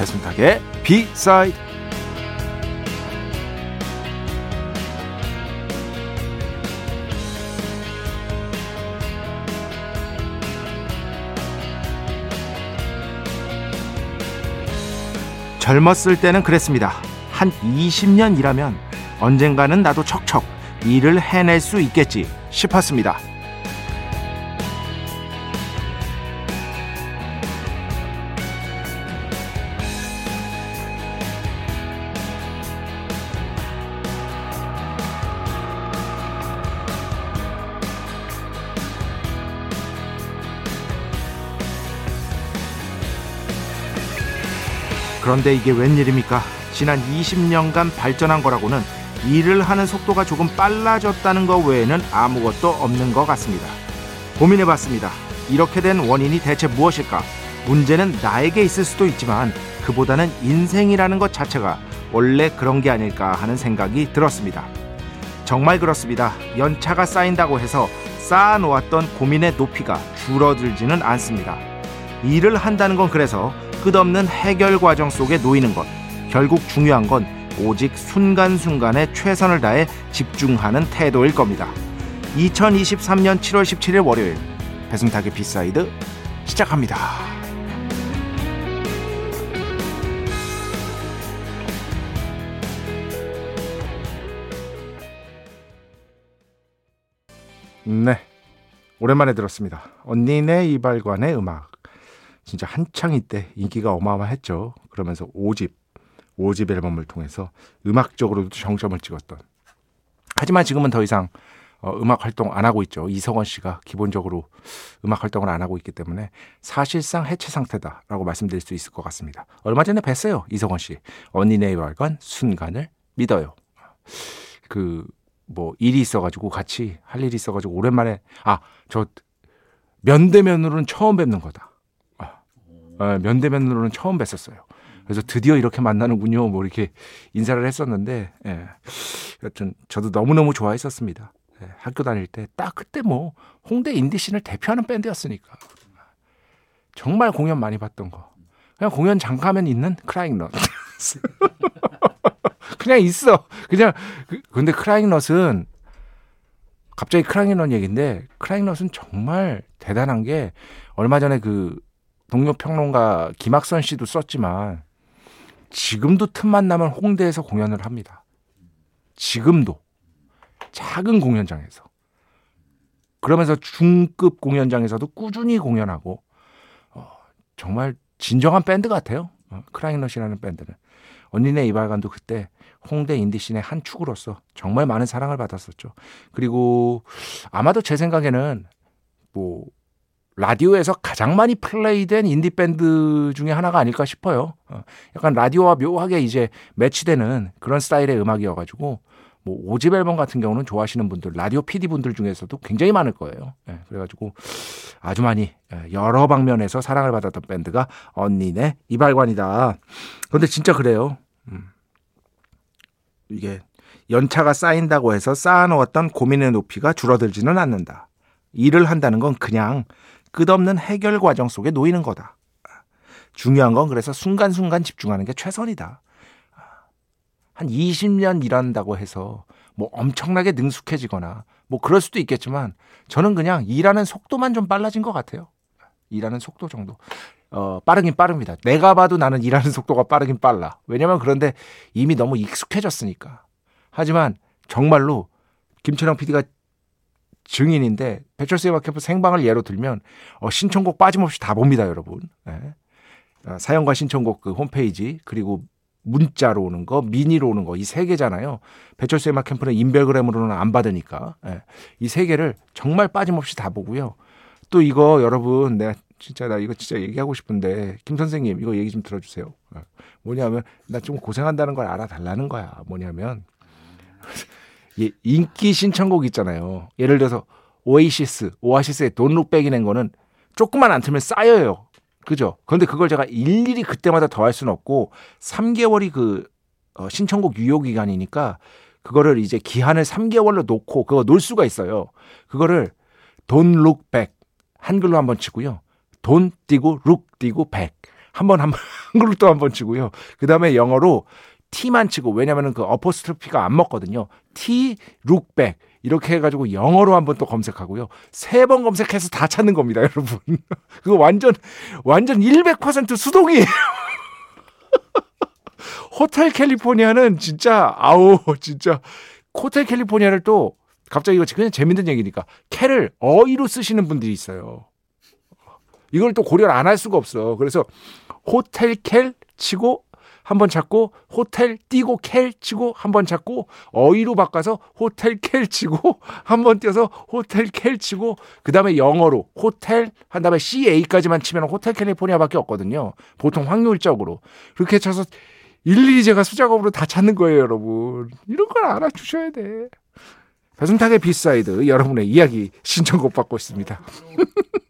배순탁의 비사이드 젊었을 때는 그랬습니다. 한 20년 일하면 언젠가는 나도 척척 일을 해낼 수 있겠지 싶었습니다. 그런데 이게 웬일입니까? 지난 20년간 발전한 거라고는 일을 하는 속도가 조금 빨라졌다는 것 외에는 아무것도 없는 것 같습니다. 고민해 봤습니다. 이렇게 된 원인이 대체 무엇일까? 문제는 나에게 있을 수도 있지만 그보다는 인생이라는 것 자체가 원래 그런 게 아닐까 하는 생각이 들었습니다. 정말 그렇습니다. 연차가 쌓인다고 해서 쌓아놓았던 고민의 높이가 줄어들지는 않습니다. 일을 한다는 건 그래서 끝없는 해결 과정 속에 놓이는 것. 결국 중요한 건 오직 순간순간에 최선을 다해 집중하는 태도일 겁니다. 2023년 7월 17일 월요일 배순탁의 B side 시작합니다. 네. 오랜만에 들었습니다. 언니네 이발관의 음악. 진짜 한창 이 때 인기가 어마어마했죠. 그러면서 5집, 5집 앨범을 통해서 음악적으로도 정점을 찍었던. 하지만 지금은 더 이상 어, 음악 활동 안 하고 있죠. 이성원 씨가 기본적으로 음악 활동을 안 하고 있기 때문에 사실상 해체 상태다라고 말씀드릴 수 있을 것 같습니다. 얼마 전에 뵀어요. 이성원 씨. 언니네 이발관 순간을 믿어요. 그 뭐 일이 있어가지고 같이 할 일이 있어가지고 오랜만에 아 저 면대면으로는 처음 뵙는 거다. 아, 면대면으로는 처음 뵀었어요. 그래서 드디어 이렇게 만나는군요. 뭐 이렇게 인사를 했었는데, 예. 여튼 저도 너무너무 좋아했었습니다. 예, 학교 다닐 때 딱 그때 뭐 홍대 인디씬을 대표하는 밴드였으니까. 정말 공연 많이 봤던 거. 그냥 공연 장가면 있는 크라잉넛. 그냥 있어. 그냥 그, 근데 크라잉넛은 갑자기 크라잉넛 얘기인데 크라잉넛은 정말 대단한 게 얼마 전에 그 동료 평론가 김학선 씨도 썼지만 지금도 틈만 나면 홍대에서 공연을 합니다. 지금도 작은 공연장에서 그러면서 중급 공연장에서도 꾸준히 공연하고 어, 정말 진정한 밴드 같아요. 어, 크라잉넛이라는 밴드는 언니네 이발관도 그때 홍대 인디 scene의 한 축으로서 정말 많은 사랑을 받았었죠. 그리고 아마도 제 생각에는 뭐 라디오에서 가장 많이 플레이된 인디 밴드 중에 하나가 아닐까 싶어요. 어, 약간 라디오와 묘하게 이제 매치되는 그런 스타일의 음악이어가지고 뭐 오집 앨범 같은 경우는 좋아하시는 분들 라디오 PD 분들 중에서도 굉장히 많을 거예요. 예, 그래가지고 아주 많이 예, 여러 방면에서 사랑을 받았던 밴드가 언니네 이발관이다. 그런데 진짜 그래요. 음. 이게 연차가 쌓인다고 해서 쌓아놓았던 고민의 높이가 줄어들지는 않는다. 일을 한다는 건 그냥 끝없는 해결 과정 속에 놓이는 거다. 중요한 건 그래서 순간순간 집중하는 게 최선이다. 한 20년 일한다고 해서 뭐 엄청나게 능숙해지거나 뭐 그럴 수도 있겠지만 저는 그냥 일하는 속도만 좀 빨라진 것 같아요. 일하는 속도 정도. 어, 빠르긴 빠릅니다. 내가 봐도 나는 일하는 속도가 빠르긴 빨라. 왜냐면 그런데 이미 너무 익숙해졌으니까. 하지만 정말로 김철영 PD가 증인인데 배철수 음악캠프 생방을 예로 들면 어, 신청곡 빠짐없이 다 봅니다, 여러분. 네. 어, 사연과 신청곡 그 홈페이지 그리고 문자로 오는 거, 미니로 오는 거 이 세 개잖아요. 배철수의 캠프는 인별그램으로는 안 받으니까 예. 이세 개를 정말 빠짐없이 다 보고요. 또 이거 여러분 내가 진짜 나 이거 진짜 얘기하고 싶은데 김 선생님 이거 얘기 좀 들어주세요. 예. 뭐냐면 나 좀 고생한다는 걸 알아달라는 거야. 뭐냐면 인기 신청곡 있잖아요. 예를 들어서 오에이시스, 오아시스의 돈 룩백이 낸 거는 조금만 안 틀면 쌓여요. 그죠? 그런데 그걸 제가 일일이 그때마다 더 할 수는 없고 3개월이 그 어, 신청곡 유효 기간이니까 그거를 이제 기한을 3개월로 놓고 그거 놓을 수가 있어요. 그거를 Don't Look Back 한글로 한번 치고요. Don't 띄고 Look 띄고 Back 한번 한번 한글로 또 한 번 치고요. 그다음에 영어로 T만 치고 왜냐면은 그 apostrophe가 안 먹거든요. T Look Back 이렇게 해가지고 영어로 한번 또 검색하고요. 세 번 검색해서 다 찾는 겁니다, 여러분. 그거 완전 완전 100% 수동이에요. 호텔 캘리포니아는 진짜 아우 진짜 호텔 캘리포니아를 또 갑자기 이거 그냥 재밌는 얘기니까 캘을 어이로 쓰시는 분들이 있어요. 이걸 또 고려를 안 할 수가 없어. 그래서 호텔 캘 치고 한번 찾고 호텔 띄고 캘 치고 한번 찾고 어휘로 바꿔서 호텔 캘 치고 한번 띄어서 호텔 캘 치고 그다음에 영어로 호텔 한 다음에 CA까지만 치면 Hotel California밖에 없거든요. 보통 확률적으로. 그렇게 쳐서 일일이 제가 수작업으로 다 찾는 거예요, 여러분. 이런 걸 알아주셔야 돼. 배순탁의 B-side 여러분의 이야기 신청곡 받고 있습니다.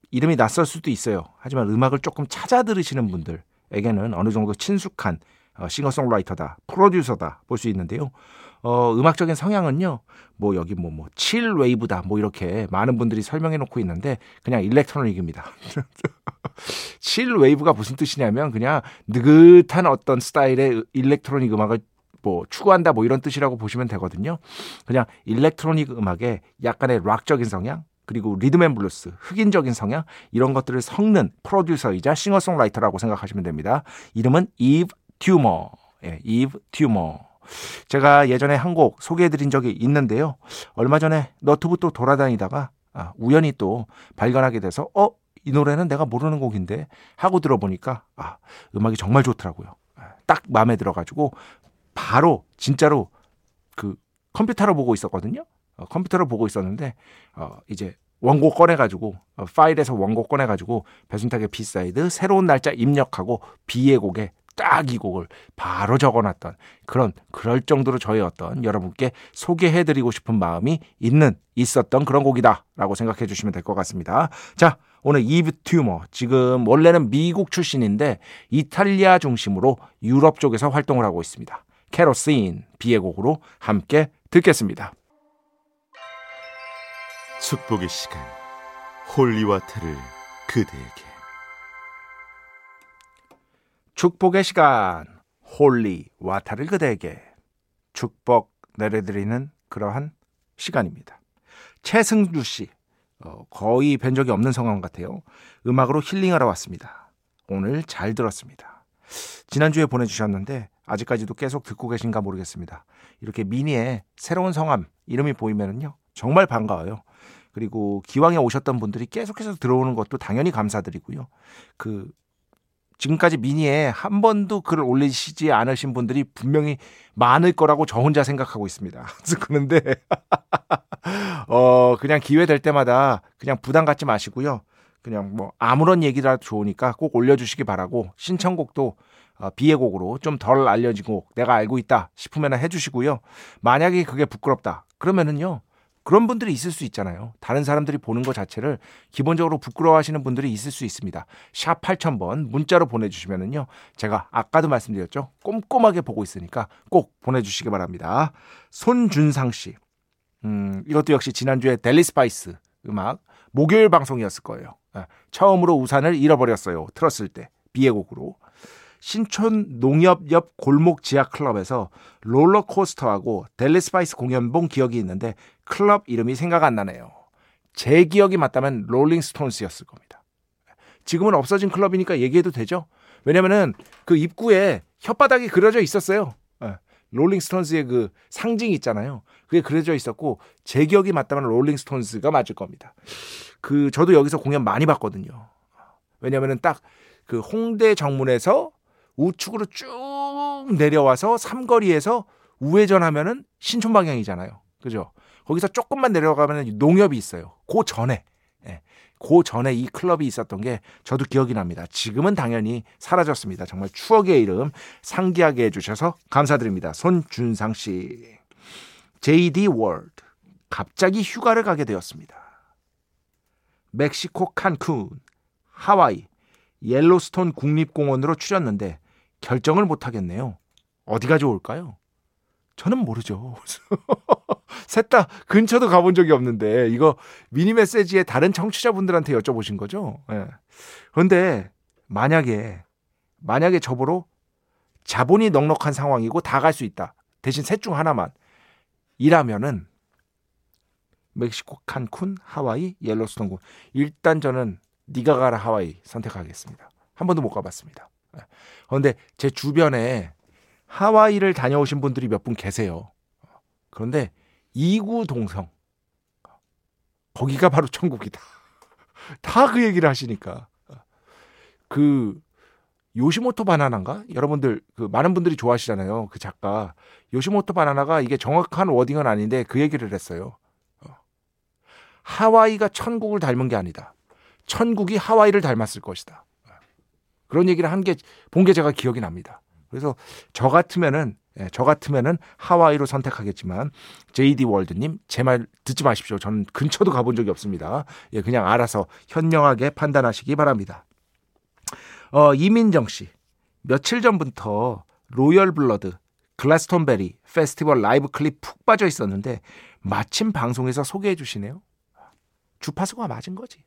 이름이 낯설 수도 있어요. 하지만 음악을 조금 찾아 들으시는 분들에게는 어느 정도 친숙한 어, 싱어송라이터다, 프로듀서다 볼 수 있는데요. 어, 음악적인 성향은요, 뭐 여기 뭐, 뭐, chillwave다, 뭐 이렇게 많은 분들이 설명해 놓고 있는데, 그냥 일렉트로닉입니다. chillwave가 무슨 뜻이냐면, 그냥 느긋한 어떤 스타일의 일렉트로닉 음악을 뭐 추구한다 뭐 이런 뜻이라고 보시면 되거든요. 그냥 일렉트로닉 음악의 약간의 락적인 성향, 그리고 리듬 앤 블루스, 흑인적인 성향 이런 것들을 섞는 프로듀서이자 싱어송라이터라고 생각하시면 됩니다. 이름은 이브 튜머. 예, 이브 튜머. 제가 예전에 한 곡 소개해드린 적이 있는데요. 얼마 전에 너튜브 또 돌아다니다가 아, 우연히 또 발견하게 돼서 어? 이 노래는 내가 모르는 곡인데 하고 들어보니까 아, 음악이 정말 좋더라고요. 아, 딱 마음에 들어가지고 바로 진짜로 그 컴퓨터로 보고 있었거든요. 어, 컴퓨터로 보고 있었는데 어, 이제 원고 꺼내가지고 어, 파일에서 원고 꺼내가지고 배순탁의 B-side 새로운 날짜 입력하고 B의 곡에 딱 이 곡을 바로 적어놨던 그런 그럴 정도로 저의 어떤 여러분께 소개해드리고 싶은 마음이 있는 있었던 그런 곡이다라고 생각해 주시면 될 것 같습니다. 자 오늘 이브 튜머 지금 원래는 미국 출신인데 이탈리아 중심으로 유럽 쪽에서 활동을 하고 있습니다. Kerosene B의 곡으로 함께 듣겠습니다. 축복의 시간 holy water를 그대에게 축복의 시간 holy water를 그대에게 축복 내려드리는 그러한 시간입니다. 최승주 씨 어, 거의 뵌 적이 없는 상황 같아요. 음악으로 힐링하러 왔습니다. 오늘 잘 들었습니다. 지난주에 보내주셨는데 아직까지도 계속 듣고 계신가 모르겠습니다. 이렇게 미니의 새로운 성함 이름이 보이면은요 정말 반가워요. 그리고 기왕에 오셨던 분들이 계속해서 들어오는 것도 당연히 감사드리고요. 그 지금까지 미니에 한 번도 글을 올리시지 않으신 분들이 분명히 많을 거라고 저 혼자 생각하고 있습니다. 그런데 어 그냥 기회 될 때마다 그냥 부담 갖지 마시고요. 그냥 뭐 아무런 얘기라도 좋으니까 꼭 올려주시기 바라고 신청곡도 어, 비의 곡으로 좀 덜 알려진 곡 내가 알고 있다 싶으면 해주시고요. 만약에 그게 부끄럽다 그러면은요 그런 분들이 있을 수 있잖아요. 다른 사람들이 보는 것 자체를 기본적으로 부끄러워하시는 분들이 있을 수 있습니다. 샵 8000번 문자로 보내주시면은요. 제가 아까도 말씀드렸죠. 꼼꼼하게 보고 있으니까 꼭 보내주시기 바랍니다. 손준상 씨. 음, 이것도 역시 지난주에 델리 스파이스 음악 목요일 방송이었을 거예요. 예, 처음으로 우산을 잃어버렸어요. 틀었을 때. B의 곡으로. 신촌 농협 옆 골목 지하 클럽에서 롤러코스터하고 델리 스파이스 공연 본 기억이 있는데 클럽 이름이 생각 안 나네요. 제 기억이 맞다면 롤링스톤스였을 겁니다. 지금은 없어진 클럽이니까 얘기해도 되죠? 왜냐면은 그 입구에 혓바닥이 그려져 있었어요. 예. 롤링스톤스의 그 상징이 있잖아요. 그게 그려져 있었고 제 기억이 맞다면 롤링스톤스가 맞을 겁니다. 그 저도 여기서 공연 많이 봤거든요. 왜냐면은 딱 그 홍대 정문에서 우측으로 쭉 내려와서 삼거리에서 우회전하면은 신촌 방향이잖아요. 그죠? 거기서 조금만 내려가면 농협이 있어요. 그 전에. 예. 그 전에 이 클럽이 있었던 게 저도 기억이 납니다. 지금은 당연히 사라졌습니다. 정말 추억의 이름 상기하게 해주셔서 감사드립니다. 손준상 씨. JD 월드. 갑자기 휴가를 가게 되었습니다. 멕시코 칸쿤, 하와이, 옐로스톤 국립공원으로 추렸는데 결정을 못 하겠네요. 어디가 좋을까요? 저는 모르죠. 셋 다 근처도 가본 적이 없는데 이거 미니 메시지에 다른 청취자분들한테 여쭤보신 거죠? 예. 그런데 만약에 만약에 저보로 자본이 넉넉한 상황이고 다 갈 수 있다. 대신 셋 중 하나만 이라면은 멕시코 칸쿤, 하와이, 옐로스톤 일단 저는 니가 가라 하와이 선택하겠습니다. 한 번도 못 가봤습니다. 그런데 제 주변에 하와이를 다녀오신 분들이 몇 분 계세요. 그런데 이구 동성 거기가 바로 천국이다. 다 그 얘기를 하시니까 그 요시모토 바나나인가? 여러분들 그 많은 분들이 좋아하시잖아요. 그 작가 요시모토 바나나가 이게 정확한 워딩은 아닌데 그 얘기를 했어요. 하와이가 천국을 닮은 게 아니다. 천국이 하와이를 닮았을 것이다. 그런 얘기를 한 게 본 게 제가 기억이 납니다. 그래서 저 같으면은 예, 저 같으면은 하와이로 선택하겠지만 JD 월드님 제 말 듣지 마십시오. 저는 근처도 가본 적이 없습니다. 예, 그냥 알아서 현명하게 판단하시기 바랍니다. 어, 이민정 씨 며칠 전부터 로열 블러드 글라스톤베리 페스티벌 라이브 클립 푹 빠져 있었는데 마침 방송에서 소개해 주시네요. 주파수가 맞은 거지.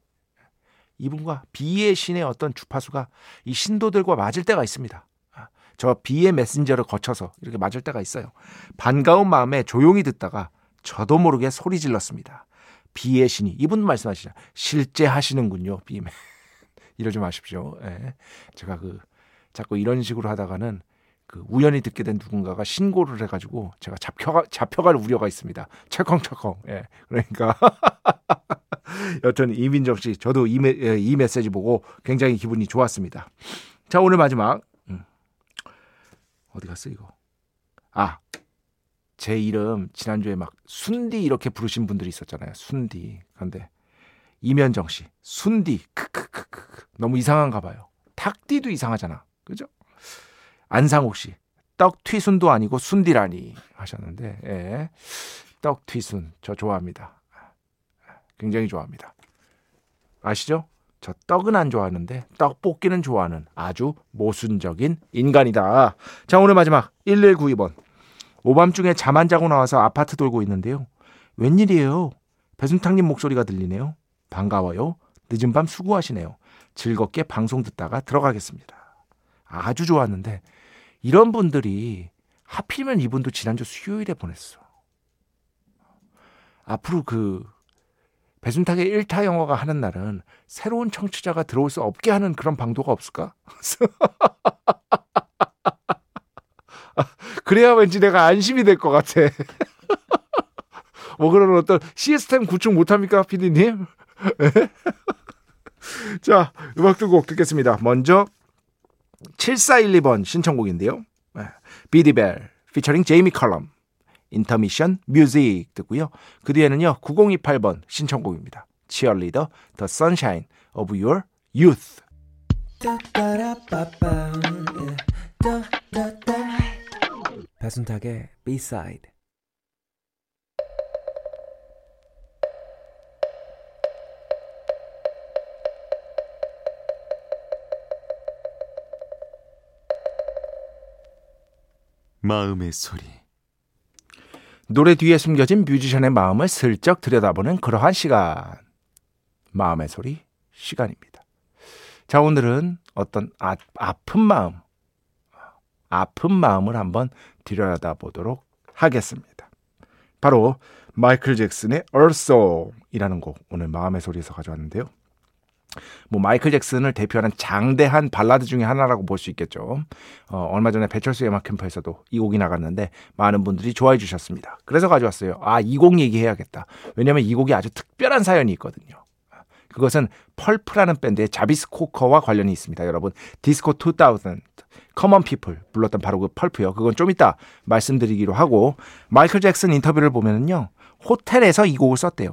이분과 비의 신의 어떤 주파수가 이 신도들과 맞을 때가 있습니다. 저 비의 메신저를 거쳐서 이렇게 맞을 때가 있어요. 반가운 마음에 조용히 듣다가 저도 모르게 소리 질렀습니다. 비의 신이 이분 말씀하시죠. 실제 하시는군요. 비매 이러지 마십시오. 예. 제가 그 자꾸 이런 식으로 하다가는 그 우연히 듣게 된 누군가가 신고를 해가지고 제가 잡혀가 잡혀갈 우려가 있습니다. 철컹철컹. 예. 그러니까 여튼 이민정 씨, 저도 이, 메, 예, 이 메시지 보고 굉장히 기분이 좋았습니다. 자, 오늘 마지막. 음. 어디 갔어, 이거? 아, 제 이름 지난주에 막 순디 이렇게 부르신 분들이 있었잖아요. 순디. 그런데 이면정 씨, 순디. 크크크크. 너무 이상한가 봐요. 탁디도 이상하잖아. 그죠? 안상욱 씨, 떡튀순도 아니고 순디라니 하셨는데, 예. 떡튀순. 저 좋아합니다. 굉장히 좋아합니다. 아시죠? 저 떡은 안 좋아하는데 떡볶이는 좋아하는 아주 모순적인 인간이다. 자, 오늘 마지막 1192번. 오밤중에 잠 안 자고 나와서 아파트 돌고 있는데요. 웬일이에요? 배순탁님 목소리가 들리네요. 반가워요. 늦은 밤 수고하시네요. 즐겁게 방송 듣다가 들어가겠습니다. 아주 좋았는데 이런 분들이 하필이면 이분도 지난주 수요일에 보냈어. 앞으로 그 배순탁의 1타 영화가 하는 날은 새로운 청취자가 들어올 수 없게 하는 그런 방도가 없을까? 그래야 왠지 내가 안심이 될 것 같아. 뭐 그런 어떤 시스템 구축 못합니까, 피디님? 자, 음악 두곡 듣겠습니다. 먼저 7412번 신청곡인데요. Beady Belle featuring Jamie Cullum Intermission Music 듣고요. 그 뒤에는요. 9028번 신청곡입니다. Cheerleader The Sunshine of Your Youth 배순탁의 B-side 마음의 소리. 노래 뒤에 숨겨진 뮤지션의 마음을 슬쩍 들여다보는 그러한 시간. 마음의 소리 시간입니다. 자, 오늘은 어떤 아, 아픈 마음, 아픈 마음을 한번 들여다보도록 하겠습니다. 바로 마이클 잭슨의 Earth Song이라는 곡 오늘 마음의 소리에서 가져왔는데요. 뭐 마이클 잭슨을 대표하는 장대한 발라드 중의 하나라고 볼 수 있겠죠. 어, 얼마 전에 배철수 음악 캠프에서도 이 곡이 나갔는데 많은 분들이 좋아해 주셨습니다. 그래서 가져왔어요. 아, 이 곡 얘기해야겠다. 왜냐면 이 곡이 아주 특별한 사연이 있거든요. 그것은 Pulp라는 밴드의 자비스 코커와 관련이 있습니다. 여러분, Disco 2000, Common People 불렀던 바로 그 Pulp요. 그건 좀 이따 말씀드리기로 하고 마이클 잭슨 인터뷰를 보면은요. 호텔에서 이 곡을 썼대요.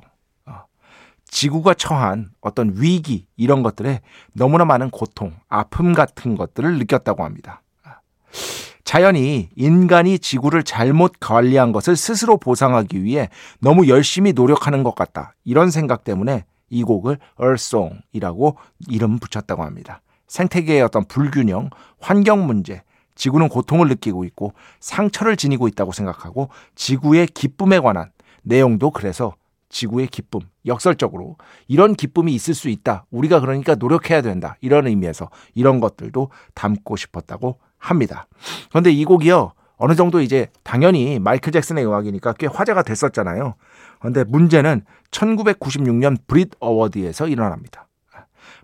지구가 처한 어떤 위기 이런 것들에 너무나 많은 고통, 아픔 같은 것들을 느꼈다고 합니다. 자연이 인간이 지구를 잘못 관리한 것을 스스로 보상하기 위해 너무 열심히 노력하는 것 같다. 이런 생각 때문에 이 곡을 얼송이라고 이름 붙였다고 합니다. 생태계의 어떤 불균형, 환경 문제, 지구는 고통을 느끼고 있고 상처를 지니고 있다고 생각하고 지구의 기쁨에 관한 내용도 그래서 지구의 기쁨, 역설적으로 이런 기쁨이 있을 수 있다. 우리가 그러니까 노력해야 된다. 이런 의미에서 이런 것들도 담고 싶었다고 합니다. 그런데 이 곡이요. 어느 정도 이제 당연히 마이클 잭슨의 음악이니까 꽤 화제가 됐었잖아요. 그런데 문제는 1996년 브릿 어워드에서 일어납니다.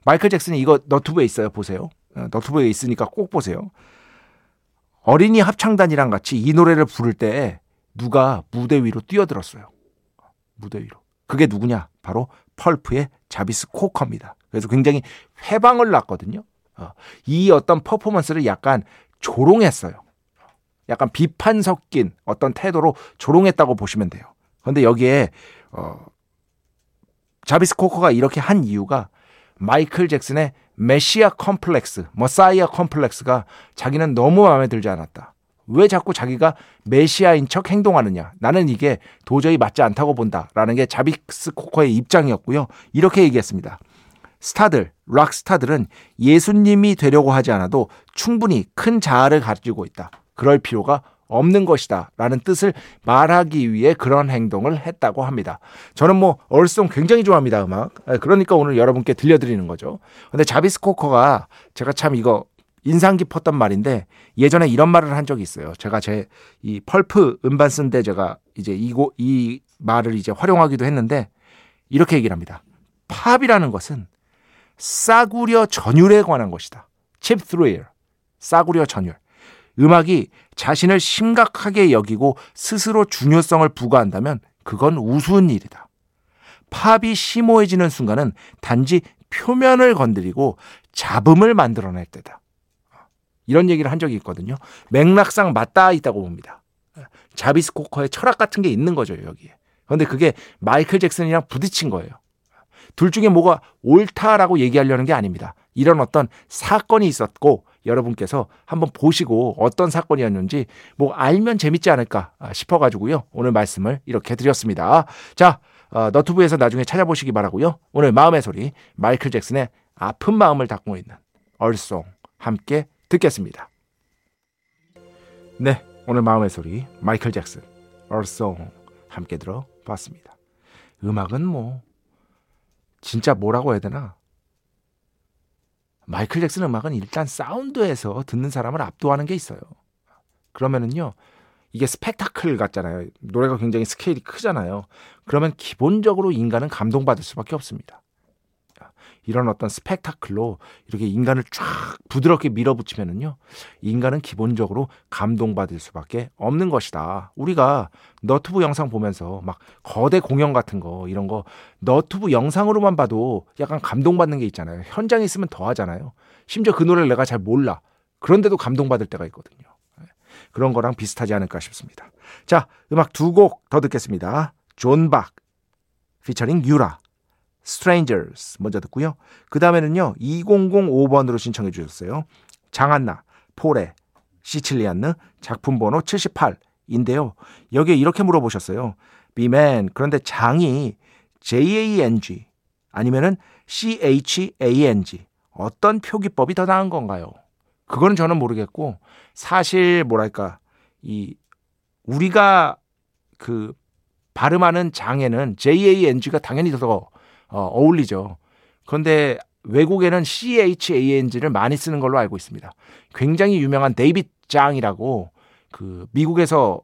마이클 잭슨이 이거 너튜브에 있어요. 보세요. 어, 너튜브에 있으니까 꼭 보세요. 어린이 합창단이랑 같이 이 노래를 부를 때 누가 무대 위로 뛰어들었어요. 무대 위로. 그게 누구냐? 바로 Pulp의 자비스 코커입니다. 그래서 굉장히 훼방을 놨거든요. 어, 이 어떤 퍼포먼스를 약간 조롱했어요. 약간 비판 섞인 어떤 태도로 조롱했다고 보시면 돼요. 그런데 여기에 어, 자비스 코커가 이렇게 한 이유가 마이클 잭슨의 메시아 컴플렉스, Messiah complex가 자기는 너무 마음에 들지 않았다. 왜 자꾸 자기가 메시아인 척 행동하느냐. 나는 이게 도저히 맞지 않다고 본다 라는 게 자비스 코커의 입장이었고요. 이렇게 얘기했습니다. 스타들, 락 스타들은 예수님이 되려고 하지 않아도 충분히 큰 자아를 가지고 있다. 그럴 필요가 없는 것이다. 라는 뜻을 말하기 위해 그런 행동을 했다고 합니다. 저는 뭐, 얼송 굉장히 좋아합니다, 음악. 그러니까 오늘 여러분께 들려드리는 거죠. 근데 자비스 코커가 제가 참 이거 인상 깊었던 말인데 예전에 이런 말을 한 적이 있어요. 제가 제 이 펄프 음반 쓴 데 제가 이제 이고 이 말을 이제 활용하기도 했는데 이렇게 얘기를 합니다. 팝이라는 것은 싸구려 전율에 관한 것이다. 칩 thrill. 싸구려 전율. 음악이 자신을 심각하게 여기고 스스로 중요성을 부과한다면 그건 우스운 일이다. 팝이 심오해지는 순간은 단지 표면을 건드리고 잡음을 만들어낼 때다. 이런 얘기를 한 적이 있거든요. 맥락상 맞닿아 있다고 봅니다. 자비스 코커의 철학 같은 게 있는 거죠, 여기에. 그런데 그게 마이클 잭슨이랑 부딪힌 거예요. 둘 중에 뭐가 옳다라고 얘기하려는 게 아닙니다. 이런 어떤 사건이 있었고 여러분께서 한번 보시고 어떤 사건이었는지 뭐 알면 재밌지 않을까 싶어 가지고요. 오늘 말씀을 이렇게 드렸습니다. 자, 어, 너튜브에서 나중에 찾아보시기 바라고요. 오늘 마음의 소리 마이클 잭슨의 아픈 마음을 닦고 있는 얼송 함께 듣겠습니다. 네, 오늘 마음의 소리 마이클 잭슨 얼송 함께 들어봤습니다. 음악은 뭐 진짜 뭐라고 해야 되나? 마이클 잭슨 음악은 일단 사운드에서 듣는 사람을 압도하는 게 있어요. 그러면은요, 이게 스펙타클 같잖아요. 노래가 굉장히 스케일이 크잖아요. 그러면 기본적으로 인간은 감동받을 수밖에 없습니다. 이런 어떤 스펙타클로 이렇게 인간을 쫙 부드럽게 밀어붙이면은요, 인간은 기본적으로 감동받을 수밖에 없는 것이다. 우리가 너튜브 영상 보면서 막 거대 공연 같은 거, 이런 거 너튜브 영상으로만 봐도 약간 감동받는 게 있잖아요. 현장에 있으면 더 하잖아요. 심지어 그 노래를 내가 잘 몰라. 그런데도 감동받을 때가 있거든요. 그런 거랑 비슷하지 않을까 싶습니다. 자, 음악 두 곡 더 듣겠습니다. 존 박, 피처링 유라, Strangers 먼저 듣고요. 그 다음에는요. 2005번으로 신청해 주셨어요. 장한나, 포레, Sicilienne 작품 번호 78인데요. 여기에 이렇게 물어보셨어요. 비맨 그런데 장이 J-A-N-G 아니면은 C-H-A-N-G 어떤 표기법이 더 나은 건가요? 그거는 저는 모르겠고 사실 뭐랄까 이 우리가 그 발음하는 장에는 J-A-N-G가 당연히 더 어, 어울리죠. 그런데 외국에는 CHANG를 많이 쓰는 걸로 알고 있습니다. 굉장히 유명한 데이빗 장이라고 그 미국에서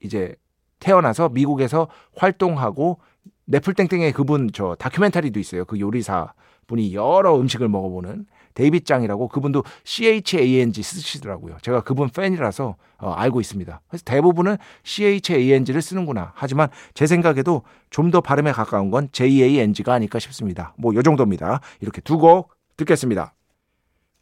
이제 태어나서 미국에서 활동하고 네플땡땡의 그분 저 다큐멘터리도 있어요. 그 요리사 분이 여러 음식을 먹어보는 데이빗 장이라고 그분도 CHANG 쓰시더라고요. 제가 그분 팬이라서 어, 알고 있습니다. 그래서 대부분은 CHANG를 쓰는구나. 하지만 제 생각에도 좀 더 발음에 가까운 건 JANG가 아닐까 싶습니다. 뭐 요 정도입니다. 이렇게 두 곡 듣겠습니다.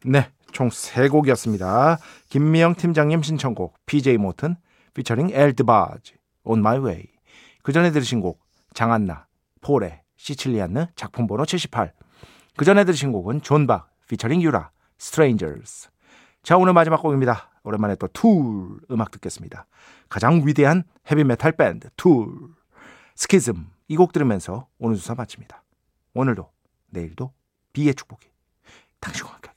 네, 총 세 곡이었습니다. 김미영 팀장님 신청곡 PJ 모튼 피처링 엘드바즈 On My Way. 그 전에 들으신 곡 장한나 포레의 Sicilienne 작품 번호 78. 그 전에 들으신 곡은 존박 피처링 유라 Strangers. 자 오늘 마지막 곡입니다. 오랜만에 또 Tool 음악 듣겠습니다. 가장 위대한 헤비메탈 밴드 Tool Schism 이 곡 들으면서 오늘 수사 마칩니다. 오늘도 내일도 비의 축복이 당신과 함께